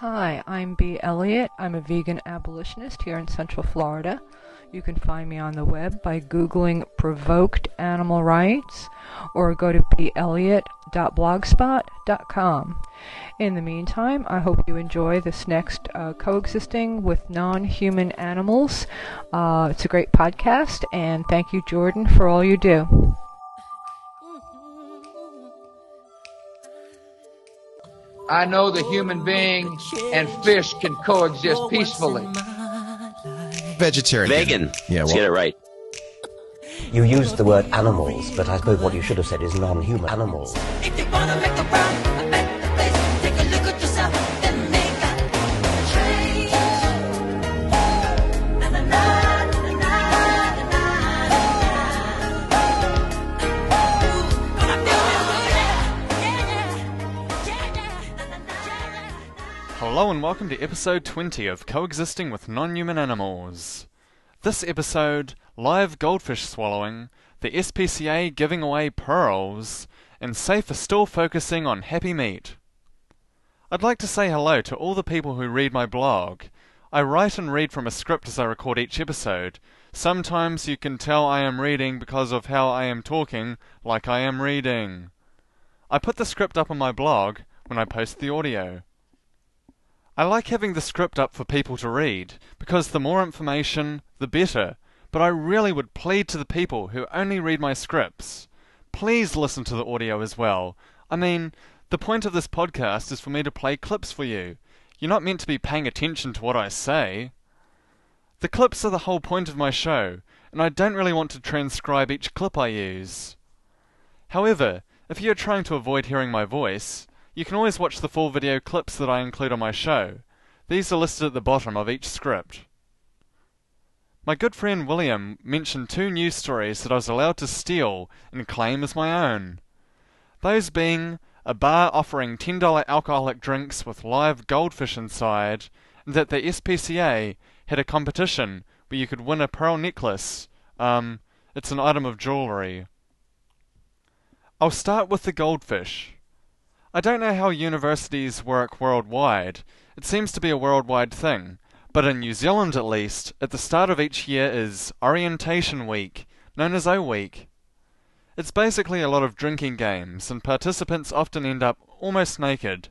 Hi, I'm B. Elliott. I'm a vegan abolitionist here in Central Florida. You can find me on the web by Googling provoked animal rights or go to belliott.blogspot.com. In the meantime, I hope you enjoy this next uh, coexisting with non human animals. Uh, it's a great podcast, and thank you, Jordan, for all you do. I know the human being and fish can coexist peacefully. Vegetarian. Vegan. Yeah, Let's get it right. You used the word animals, but I suppose what you should have said is non-human animals. Hello and welcome to episode 20 of Coexisting with Non-Human Animals. This episode, live goldfish swallowing, the SPCA giving away pearls, and Safer still focusing on happy meat. I'd like to say hello to all the people who read my blog. I write and read from a script as I record each episode. Sometimes you can tell I am reading because of how I am talking, like I am reading. I put the script up on my blog when I post the audio. I like having the script up for people to read, because the more information, the better. But I really would plead to the people who only read my scripts. Please listen to the audio as well. I mean, the point of this podcast is for me to play clips for you. You're not meant to be paying attention to what I say. The clips are the whole point of my show, and I don't really want to transcribe each clip I use. However, if you are trying to avoid hearing my voice, you can always watch the full video clips that I include on my show. These are listed at the bottom of each script. My good friend William mentioned two news stories that I was allowed to steal and claim as my own. Those being a bar offering $10 alcoholic drinks with live goldfish inside, and that the SPCA had a competition where you could win a pearl necklace. Um, it's an item of jewellery. I'll start with the goldfish. I don't know how universities work worldwide. It seems to be a worldwide thing. But in New Zealand at least, at the start of each year is Orientation Week, known as O Week. It's basically a lot of drinking games, and participants often end up almost naked.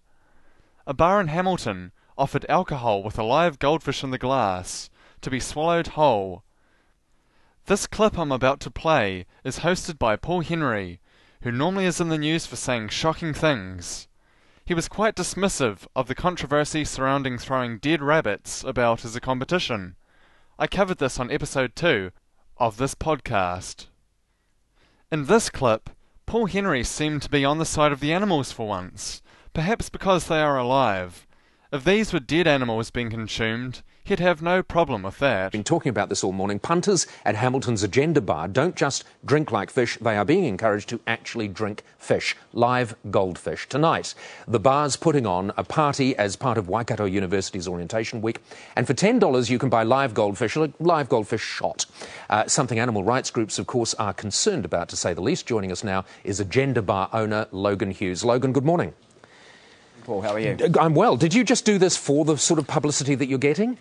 A bar in Hamilton offered alcohol with a live goldfish in the glass, to be swallowed whole. This clip I'm about to play is hosted by Paul Henry, who normally is in the news for saying shocking things. He was quite dismissive of the controversy surrounding throwing dead rabbits about as a competition. I covered this on episode 2 of this podcast. In this clip, Paul Henry seemed to be on the side of the animals for once, perhaps because they are alive. If these were dead animals being consumed, he'd have no problem with that. been talking about this all morning. Punters at Hamilton's Agenda Bar don't just drink like fish, they are being encouraged to actually drink fish, live goldfish. Tonight, the bar's putting on a party as part of Waikato University's Orientation Week, and for $10 you can buy live goldfish, a live goldfish shot. Uh, something animal rights groups, of course, are concerned about, to say the least. Joining us now is Agenda Bar owner Logan Hughes. Logan, good morning. Paul, how are you? I'm well. Did you just do this for the sort of publicity that you're getting?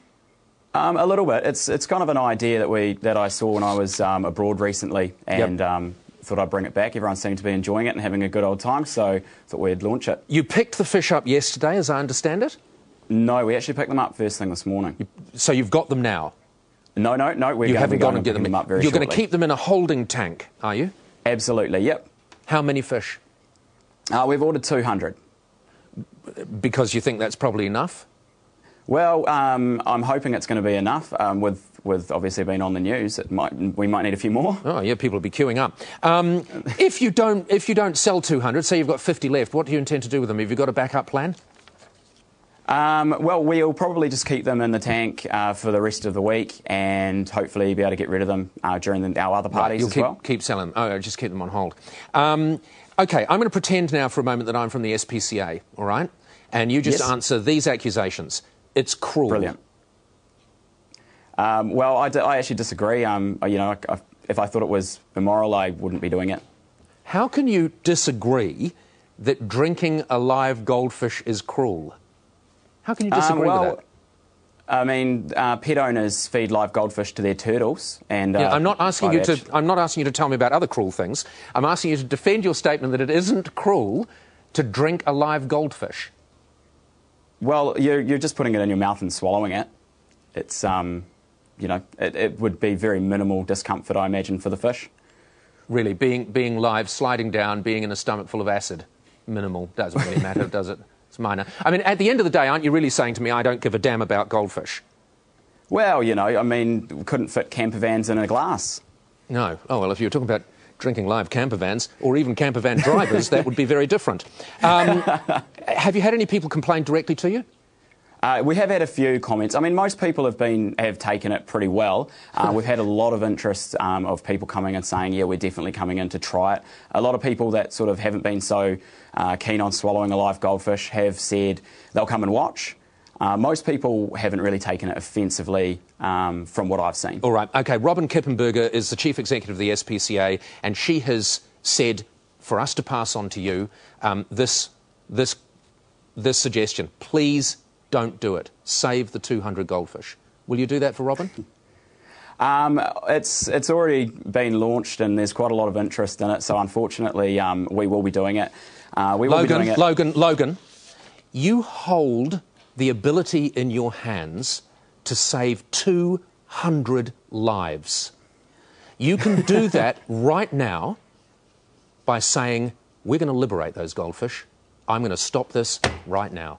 Um, a little bit. It's it's kind of an idea that we that I saw when I was um, abroad recently, and um, thought I'd bring it back. Everyone seemed to be enjoying it and having a good old time, so thought we'd launch it. You picked the fish up yesterday, as I understand it. No, we actually picked them up first thing this morning. So you've got them now. No, no, no. We're You haven't gone and get them. picking up very You're going to keep them in a holding tank, are you? Absolutely. Yep. How many fish? Uh, we've ordered 200. Because you think that's probably enough. Well, um, I'm hoping it's going to be enough. Um, with with obviously being on the news, it might we might need a few more. Oh yeah, people will be queuing up. Um, if you don't, if you don't sell 200, say you've got 50 left, what do you intend to do with them? Have you got a backup plan? Um, well, we'll probably just keep them in the tank uh, for the rest of the week, and hopefully be able to get rid of them uh, during the, our other parties You'll as keep, well. keep selling. Oh, just keep them on hold. Um, okay, I'm going to pretend now for a moment that I'm from the SPCA. All right, and you just Yes. answer these accusations. It's cruel. Brilliant. Um, well, I, d- I actually disagree. Um, you know, I, I, if I thought it was immoral, I wouldn't be doing it. How can you disagree that drinking a live goldfish is cruel? How can you disagree Um, well, with that? I mean, uh, pet owners feed live goldfish to their turtles, and Yeah, uh, I'm not asking you to. I'm not asking you to tell me about other cruel things. I'm asking you to defend your statement that it isn't cruel to drink a live goldfish. Well, you're, you're just putting it in your mouth and swallowing it. It's, um, you know, it, it would be very minimal discomfort, I imagine, for the fish. Really, being being live, sliding down, being in a stomach full of acid, minimal doesn't really matter, does it? It's minor. I mean, at the end of the day, aren't you really saying to me, I don't give a damn about goldfish? Well, you know, I mean, couldn't fit camper vans in a glass. No. Oh well, if you were talking about drinking live camper vans or even camper van drivers, that would be very different. Um, have you had any people complain directly to you? Uh, we have had a few comments. I mean, most people have been have taken it pretty well. Uh, we've had a lot of interest um, of people coming and saying, "Yeah, we're definitely coming in to try it." A lot of people that sort of haven't been so uh, keen on swallowing a live goldfish have said they'll come and watch. Uh, most people haven't really taken it offensively, um, from what I've seen. All right. Okay. Robyn Kippenberger is the chief executive of the SPCA, and she has said for us to pass on to you um, this this this suggestion. Please don't do it. Save the 200 goldfish. Will you do that for Robyn? Um, it's it's already been launched, and there's quite a lot of interest in it. So unfortunately, um, we will be doing it. Uh, we will be doing Logan, it. Logan, Logan, you hold the ability in your hands to save 200 lives. You can do that right now by saying, We're going to liberate those goldfish. I'm going to stop this right now.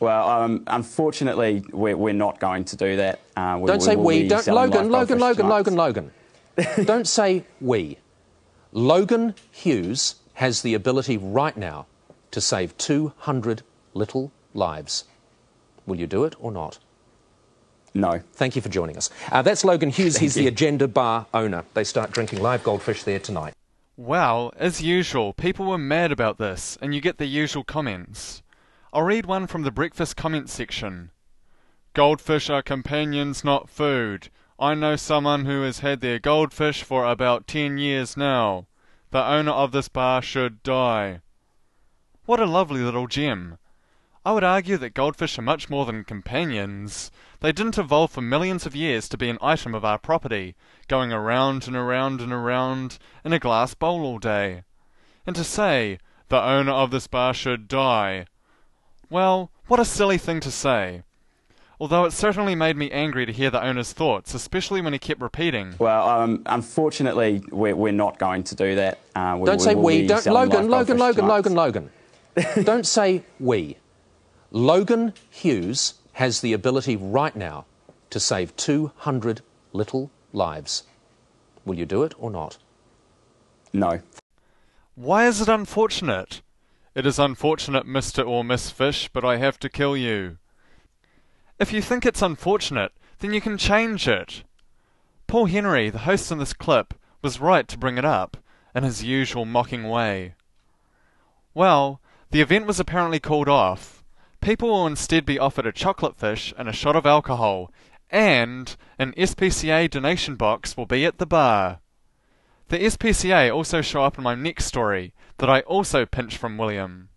Well, um, unfortunately, we're, we're not going to do that. Uh, we, Don't say will we. Don't, selling Logan, Logan, Logan. Logan, Logan. Don't say we. Logan Hughes has the ability right now to save 200 little lives. Will you do it or not? No. Thank you for joining us. Uh, that's Logan Hughes. He's the. Agenda Bar owner. They start drinking live goldfish there tonight. Wow, as usual, people were mad about this, and you get the usual comments. I'll read one from the breakfast comment section. Goldfish are companions, not food. I know someone who has had their goldfish for about ten years now. The owner of this bar should die. What a lovely little gem. I would argue that goldfish are much more than companions. They didn't evolve for millions of years to be an item of our property, going around and around and around in a glass bowl all day. And to say, the owner of this bar should die. Well, what a silly thing to say. Although it certainly made me angry to hear the owner's thoughts, especially when he kept repeating, Well, um, unfortunately, we're, we're not going to do that. Uh, we, Don't say will we. Don't, selling Logan, live Logan, Logan. Logan, Logan. Don't say we. Logan Hughes has the ability right now to save 200 little lives. Will you do it or not? No. Why is it unfortunate? It is unfortunate, Mr. or Miss Fish, but I have to kill you. If you think it's unfortunate, then you can change it. Paul Henry, the host in this clip, was right to bring it up, in his usual mocking way. Well, the event was apparently called off. People will instead be offered a chocolate fish and a shot of alcohol, and an SPCA donation box will be at the bar. The SPCA also show up in my next story that I also pinched from William.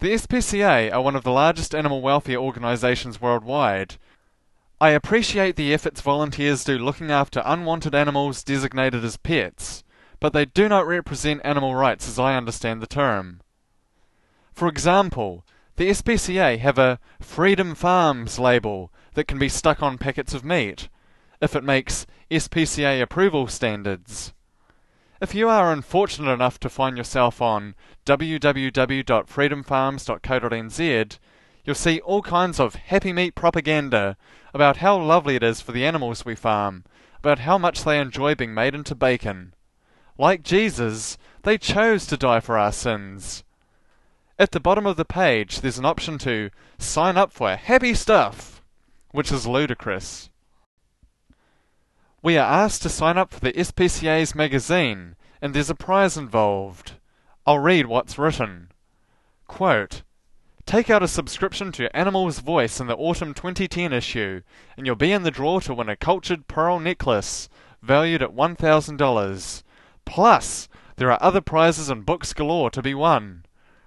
The SPCA are one of the largest animal welfare organisations worldwide. I appreciate the efforts volunteers do looking after unwanted animals designated as pets, but they do not represent animal rights as I understand the term. For example, the SPCA have a Freedom Farms label that can be stuck on packets of meat, if it makes SPCA approval standards. If you are unfortunate enough to find yourself on www.freedomfarms.co.nz, you'll see all kinds of happy meat propaganda about how lovely it is for the animals we farm, about how much they enjoy being made into bacon. Like Jesus, they chose to die for our sins. At the bottom of the page, there's an option to sign up for happy stuff, which is ludicrous. We are asked to sign up for the SPCA's magazine, and there's a prize involved. I'll read what's written. Quote, Take out a subscription to Animal's Voice in the autumn 2010 issue, and you'll be in the draw to win a cultured pearl necklace, valued at $1,000. Plus, there are other prizes and books galore to be won.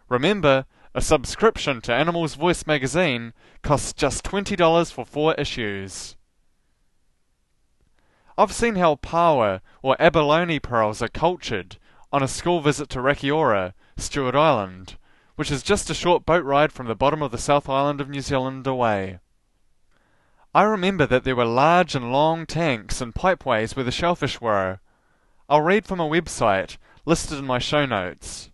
Remember, A subscription to Animals Voice magazine costs just $20 for four issues. I've seen how paua or abalone pearls are cultured on a school visit to Rakiura, Stewart Island, which is just a short boat ride from the bottom of the South Island of New Zealand away. I remember that there were large and long tanks and pipeways where the shellfish were. I'll read from a website listed in my show notes.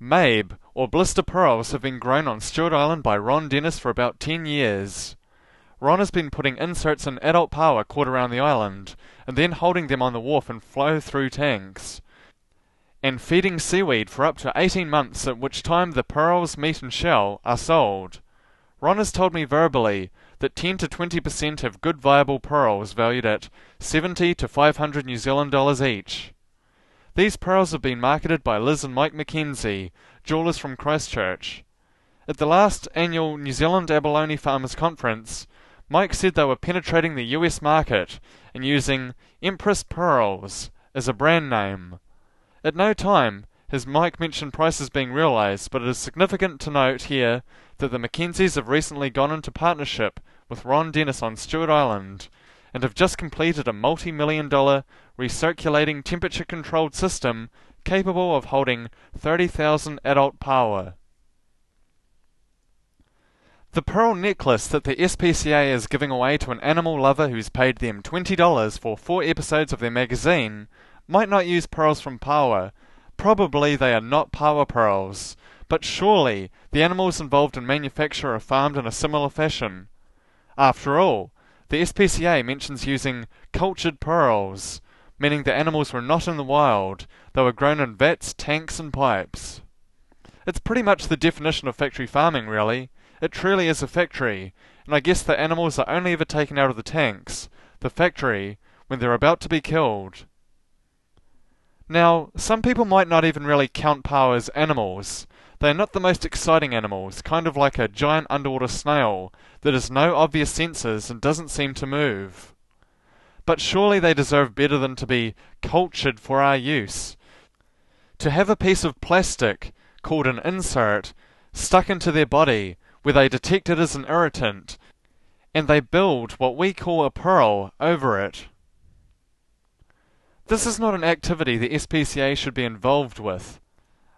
Mabe, or blister pearls, have been grown on Stewart Island by Ron Dennis for about 10 years. Ron has been putting inserts in adult paua caught around the island, and then holding them on the wharf and flow through tanks, and feeding seaweed for up to 18 months, at which time the pearls, meat, and shell are sold. Ron has told me verbally that 10 to 20% have good viable pearls valued at 70 to 500 New Zealand dollars each. These pearls have been marketed by Liz and Mike McKenzie, jewelers from Christchurch. At the last annual New Zealand Abalone Farmers Conference, Mike said they were penetrating the US market and using Empress Pearls as a brand name. At no time has Mike mentioned prices being realized, but it is significant to note here that the Mackenzies have recently gone into partnership with Ron Dennis on Stewart Island and have just completed a multi million dollar recirculating temperature controlled system capable of holding 30,000 adult paua. The pearl necklace that the SPCA is giving away to an animal lover who's paid them $20 for four episodes of their magazine might not use pearls from paua. Probably they are not paua pearls, but surely the animals involved in manufacture are farmed in a similar fashion. After all, the SPCA mentions using cultured pearls, meaning the animals were not in the wild, they were grown in vats, tanks, and pipes. It's pretty much the definition of factory farming, really. It truly is a factory, and I guess the animals are only ever taken out of the tanks, the factory, when they're about to be killed. Now, some people might not even really count paua as animals. They are not the most exciting animals, kind of like a giant underwater snail that has no obvious senses and doesn't seem to move. But surely they deserve better than to be cultured for our use. To have a piece of plastic, called an insert, stuck into their body where they detect it as an irritant, and they build what we call a pearl over it. This is not an activity the SPCA should be involved with.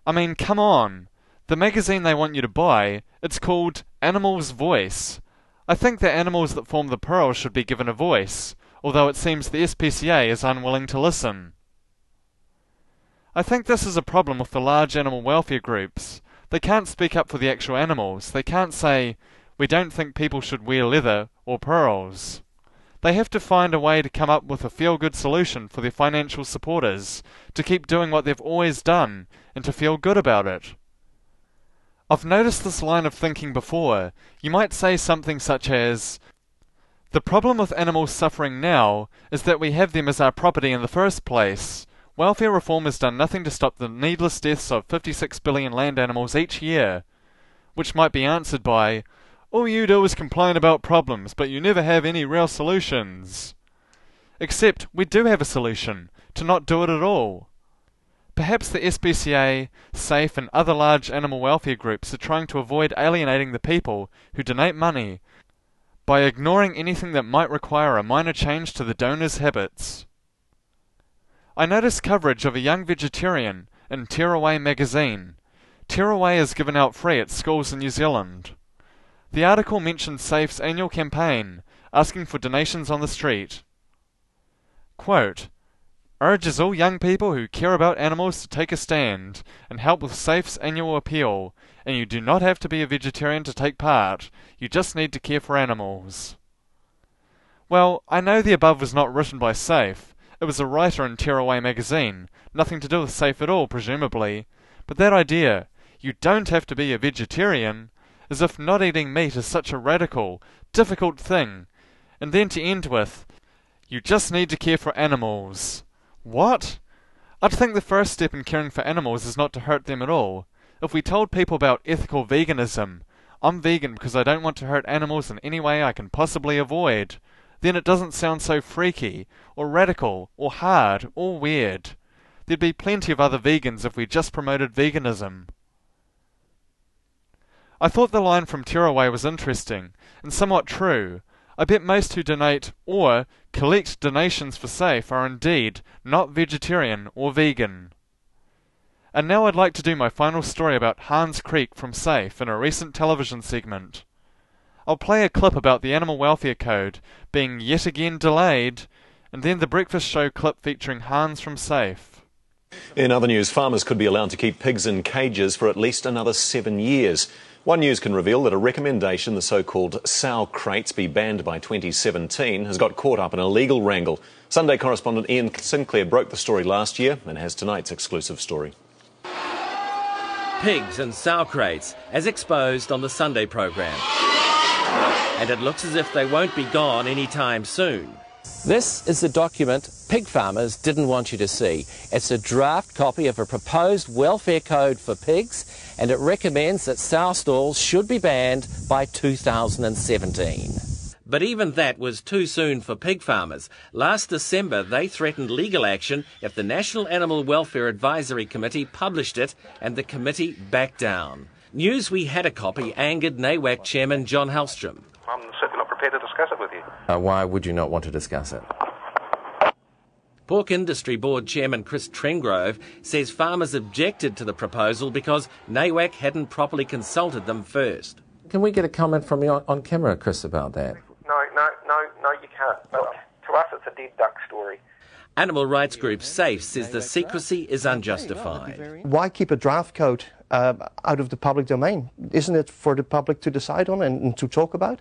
I mean, come on. The magazine they want you to buy, it's called Animal's Voice. I think the animals that form the pearl should be given a voice, although it seems the SPCA is unwilling to listen. I think this is a problem with the large animal welfare groups. They can't speak up for the actual animals. They can't say, we don't think people should wear leather or pearls. They have to find a way to come up with a feel good solution for their financial supporters, to keep doing what they've always done, and to feel good about it. I've noticed this line of thinking before. You might say something such as, The problem with animals suffering now is that we have them as our property in the first place. Welfare reform has done nothing to stop the needless deaths of 56 billion land animals each year. Which might be answered by, All you do is complain about problems, but you never have any real solutions. Except we do have a solution to not do it at all. Perhaps the SPCA, SAFE, and other large animal welfare groups are trying to avoid alienating the people who donate money by ignoring anything that might require a minor change to the donor's habits. I noticed coverage of a young vegetarian in Tearaway magazine. Tearaway is given out free at schools in New Zealand. The article mentioned SAFE's annual campaign asking for donations on the street. Quote, urges all young people who care about animals to take a stand and help with SAFE's annual appeal, and you do not have to be a vegetarian to take part, you just need to care for animals. Well, I know the above was not written by SAFE. It was a writer in Tearaway magazine, nothing to do with SAFE at all, presumably. But that idea, you don't have to be a vegetarian, as if not eating meat is such a radical, difficult thing, and then to end with, you just need to care for animals. What? I'd think the first step in caring for animals is not to hurt them at all. If we told people about ethical veganism, I'm vegan because I don't want to hurt animals in any way I can possibly avoid, then it doesn't sound so freaky, or radical, or hard, or weird. There'd be plenty of other vegans if we just promoted veganism. I thought the line from Tearaway was interesting and somewhat true. I bet most who donate or collect donations for SAFE are indeed not vegetarian or vegan. And now I'd like to do my final story about Hans Kriek from SAFE in a recent television segment. I'll play a clip about the Animal Welfare Code being yet again delayed, and then the breakfast show clip featuring Hans from SAFE. In other news, farmers could be allowed to keep pigs in cages for at least another seven years. One News can reveal that a recommendation, the so called sow crates, be banned by 2017, has got caught up in a legal wrangle. Sunday correspondent Ian Sinclair broke the story last year and has tonight's exclusive story. pigs and sow crates as exposed on the Sunday program. And it looks as if they won't be gone anytime soon. This is the document pig farmers didn't want you to see. It's a draft copy of a proposed welfare code for pigs, and it recommends that sow stalls should be banned by 2017. But even that was too soon for pig farmers. Last December, they threatened legal action if the National Animal Welfare Advisory Committee published it, and the committee backed down. News we had a copy angered NAWAC chairman John Hellstrom. I'm certainly not prepared to discuss it with you. Uh, why would you not want to discuss it? Pork Industry Board Chairman Chris Trengrove says farmers objected to the proposal because NAWAC hadn't properly consulted them first. Can we get a comment from you on, on camera, Chris, about that? No, no, no, no, you can't. But to us, it's a dead duck story. Animal rights group SAFE says the secrecy is unjustified. Why keep a draft code uh, out of the public domain? Isn't it for the public to decide on and, and to talk about?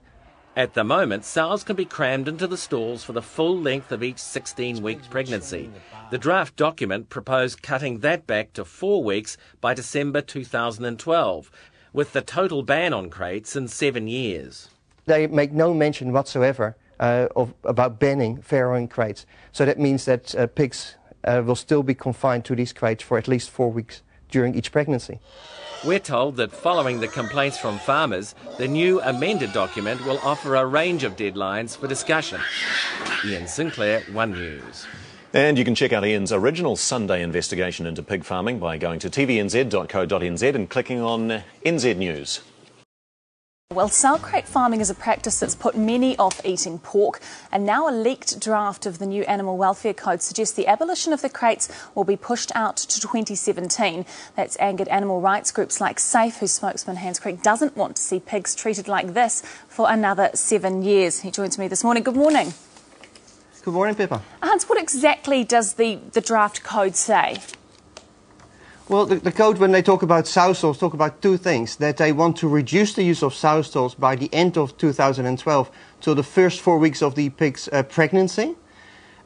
At the moment, sows can be crammed into the stalls for the full length of each 16 week pregnancy. The draft document proposed cutting that back to four weeks by December 2012, with the total ban on crates in seven years. They make no mention whatsoever uh, of, about banning farrowing crates. So that means that uh, pigs uh, will still be confined to these crates for at least four weeks during each pregnancy. We're told that following the complaints from farmers, the new amended document will offer a range of deadlines for discussion. Ian Sinclair, One News. And you can check out Ian's original Sunday investigation into pig farming by going to tvnz.co.nz and clicking on NZ News. Well, sow crate farming is a practice that's put many off eating pork, and now a leaked draft of the new Animal Welfare Code suggests the abolition of the crates will be pushed out to 2017. That's angered animal rights groups like SAFE, whose spokesman Hans Kriek doesn't want to see pigs treated like this for another seven years. He joins me this morning. Good morning. Good morning, Pippa. Hans, what exactly does the, the draft code say? Well, the, the code, when they talk about sow stalls, talk about two things. That they want to reduce the use of sow stalls by the end of 2012 to the first four weeks of the pig's uh, pregnancy.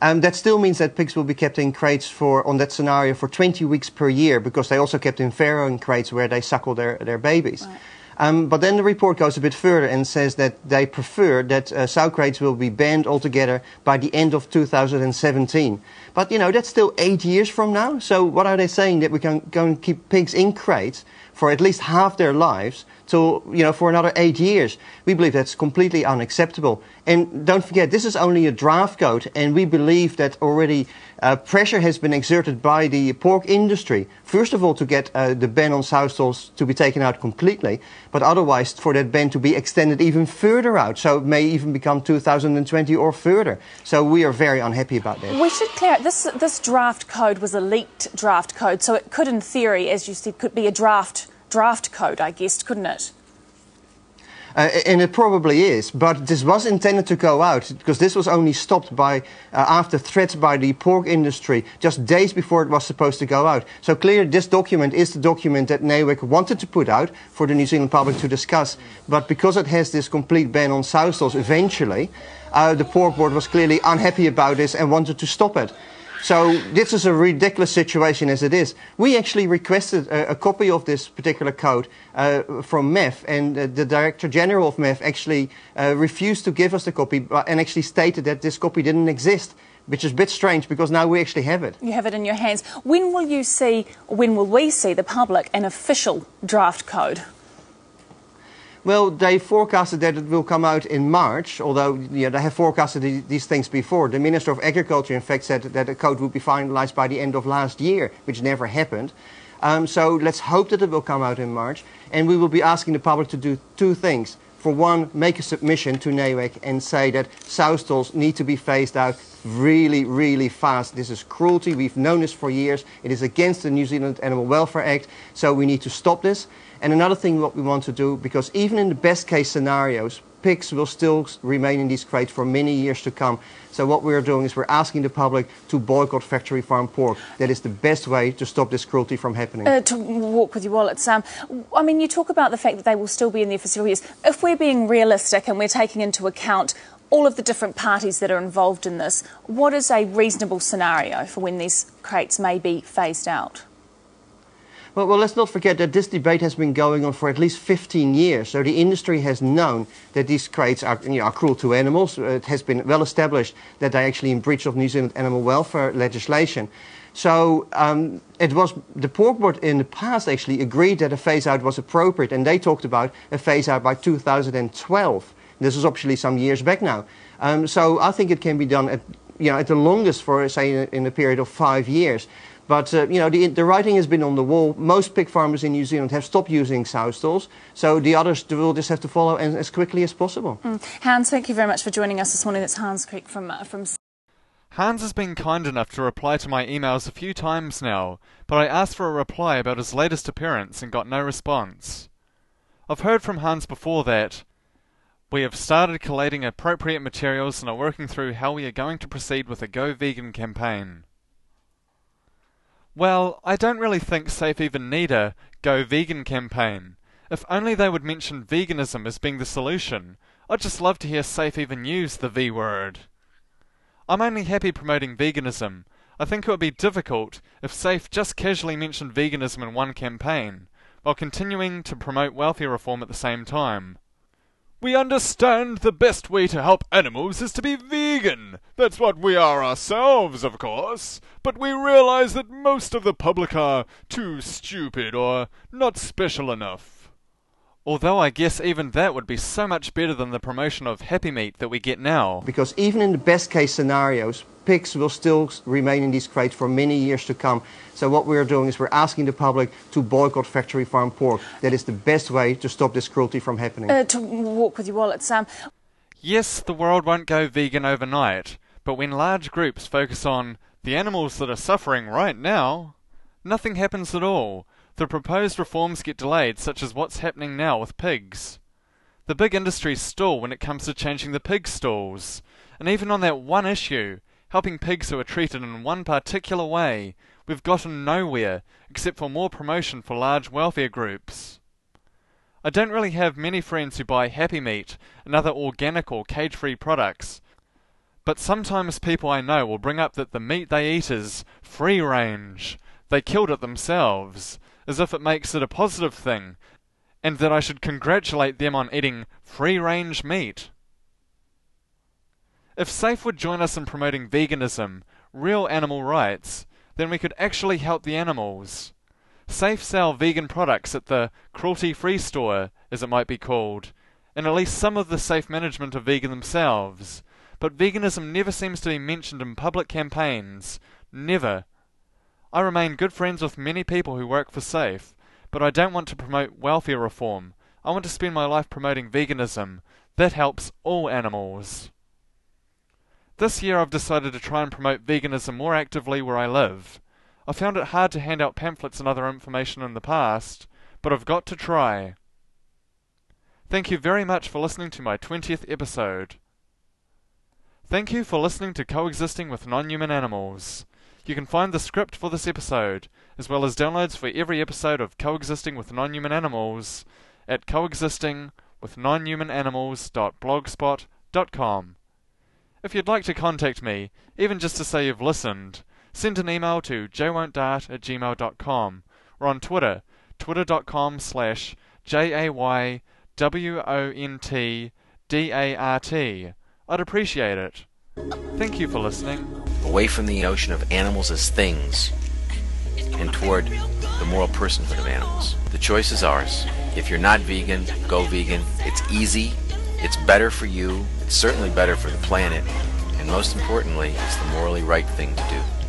Um, that still means that pigs will be kept in crates for, on that scenario, for 20 weeks per year, because they also kept in farrowing crates where they suckle their, their babies. Right. Um, but then the report goes a bit further and says that they prefer that uh, sow crates will be banned altogether by the end of 2017. But you know that's still eight years from now. So what are they saying that we can go and keep pigs in crates for at least half their lives till you know for another eight years? We believe that's completely unacceptable. And don't forget, this is only a draft code, and we believe that already uh, pressure has been exerted by the pork industry. First of all, to get uh, the ban on sow stalls to be taken out completely, but otherwise for that ban to be extended even further out. So it may even become 2020 or further. So we are very unhappy about that. We should clear this this draft code was a leaked draft code, so it could, in theory, as you said, could be a draft draft code, I guess, couldn't it? Uh, and it probably is, but this was intended to go out because this was only stopped by uh, after threats by the pork industry just days before it was supposed to go out. So clearly, this document is the document that NAWAC wanted to put out for the New Zealand public to discuss. But because it has this complete ban on sow eventually, uh, the pork board was clearly unhappy about this and wanted to stop it. So this is a ridiculous situation as it is. We actually requested a, a copy of this particular code uh, from MAF, and uh, the Director General of MAF actually uh, refused to give us the copy and actually stated that this copy didn't exist, which is a bit strange because now we actually have it. You have it in your hands. When will you see, when will we see the public an official draft code? Well, they forecasted that it will come out in March, although they have forecasted these things before. The Minister of Agriculture, in fact, said that the code would be finalized by the end of last year, which never happened. Um, so let's hope that it will come out in March. And we will be asking the public to do two things. For one, make a submission to NAWAC and say that sow stalls need to be phased out really, really fast. This is cruelty. We've known this for years. It is against the New Zealand Animal Welfare Act, so we need to stop this. And another thing what we want to do, because even in the best case scenarios, pigs will still remain in these crates for many years to come. So what we're doing is we're asking the public to boycott factory farm pork. That is the best way to stop this cruelty from happening. Uh, to walk with your wallet, Sam. I mean, you talk about the fact that they will still be in several years. If we're being realistic and we're taking into account all of the different parties that are involved in this, what is a reasonable scenario for when these crates may be phased out? Well, well, let's not forget that this debate has been going on for at least 15 years. So the industry has known that these crates are, you know, are cruel to animals. Uh, It has been well established that they're actually in breach of New Zealand animal welfare legislation. So um, it was the pork board in the past actually agreed that a phase out was appropriate, and they talked about a phase out by 2012. This is obviously some years back now. Um, so I think it can be done at, you know, at the longest for say in a, in a period of five years. But uh, you know, the, the writing has been on the wall. Most pig farmers in New Zealand have stopped using sow stalls, so the others will just have to follow as, as quickly as possible. Mm. Hans, thank you very much for joining us this morning. That's Hans Kriek from uh, from. Hans has been kind enough to reply to my emails a few times now, but I asked for a reply about his latest appearance and got no response. I've heard from Hans before that we have started collating appropriate materials and are working through how we are going to proceed with a Go Vegan campaign. Well, I don't really think Safe even need a Go Vegan campaign. If only they would mention veganism as being the solution. I'd just love to hear Safe even use the V word. I'm only happy promoting veganism. I think it would be difficult if Safe just casually mentioned veganism in one campaign, while continuing to promote welfare reform at the same time. We understand the best way to help animals is to be vegan. That's what we are ourselves, of course. But we realize that most of the public are too stupid or not special enough. Although I guess even that would be so much better than the promotion of Happy Meat that we get now. Because even in the best case scenarios, pigs will still remain in these crates for many years to come. So what we're doing is we're asking the public to boycott factory farm pork. That is the best way to stop this cruelty from happening. Uh, to walk with your wallet, Sam. Yes, the world won't go vegan overnight, but when large groups focus on the animals that are suffering right now, nothing happens at all. The proposed reforms get delayed, such as what's happening now with pigs. The big industries stall when it comes to changing the pig stalls. And even on that one issue, helping pigs who are treated in one particular way, we've gotten nowhere except for more promotion for large welfare groups. I don't really have many friends who buy Happy Meat and other organic or cage free products, but sometimes people I know will bring up that the meat they eat is free range. They killed it themselves, as if it makes it a positive thing, and that I should congratulate them on eating free range meat. If SAFE would join us in promoting veganism, real animal rights, then we could actually help the animals. SAFE sell vegan products at the cruelty free store, as it might be called, and at least some of the safe management are vegan themselves. But veganism never seems to be mentioned in public campaigns. Never. I remain good friends with many people who work for SAFE, but I don't want to promote welfare reform. I want to spend my life promoting veganism. That helps all animals. This year I've decided to try and promote veganism more actively where I live. I found it hard to hand out pamphlets and other information in the past, but I've got to try. Thank you very much for listening to my 20th episode. Thank you for listening to Coexisting with Non-Human Animals. You can find the script for this episode, as well as downloads for every episode of Coexisting with Non-Human Animals, at coexistingwithnonhumananimals.blogspot.com. If you'd like to contact me, even just to say you've listened, send an email to jwon'tdart at gmail.com or on Twitter, twitter.com slash J-A-Y-W-O-N-T-D-A-R-T. I'd appreciate it. Thank you for listening. Away from the notion of animals as things and toward the moral personhood of animals. The choice is ours. If you're not vegan, go vegan. It's easy. It's better for you. It's certainly better for the planet. And most importantly, it's the morally right thing to do.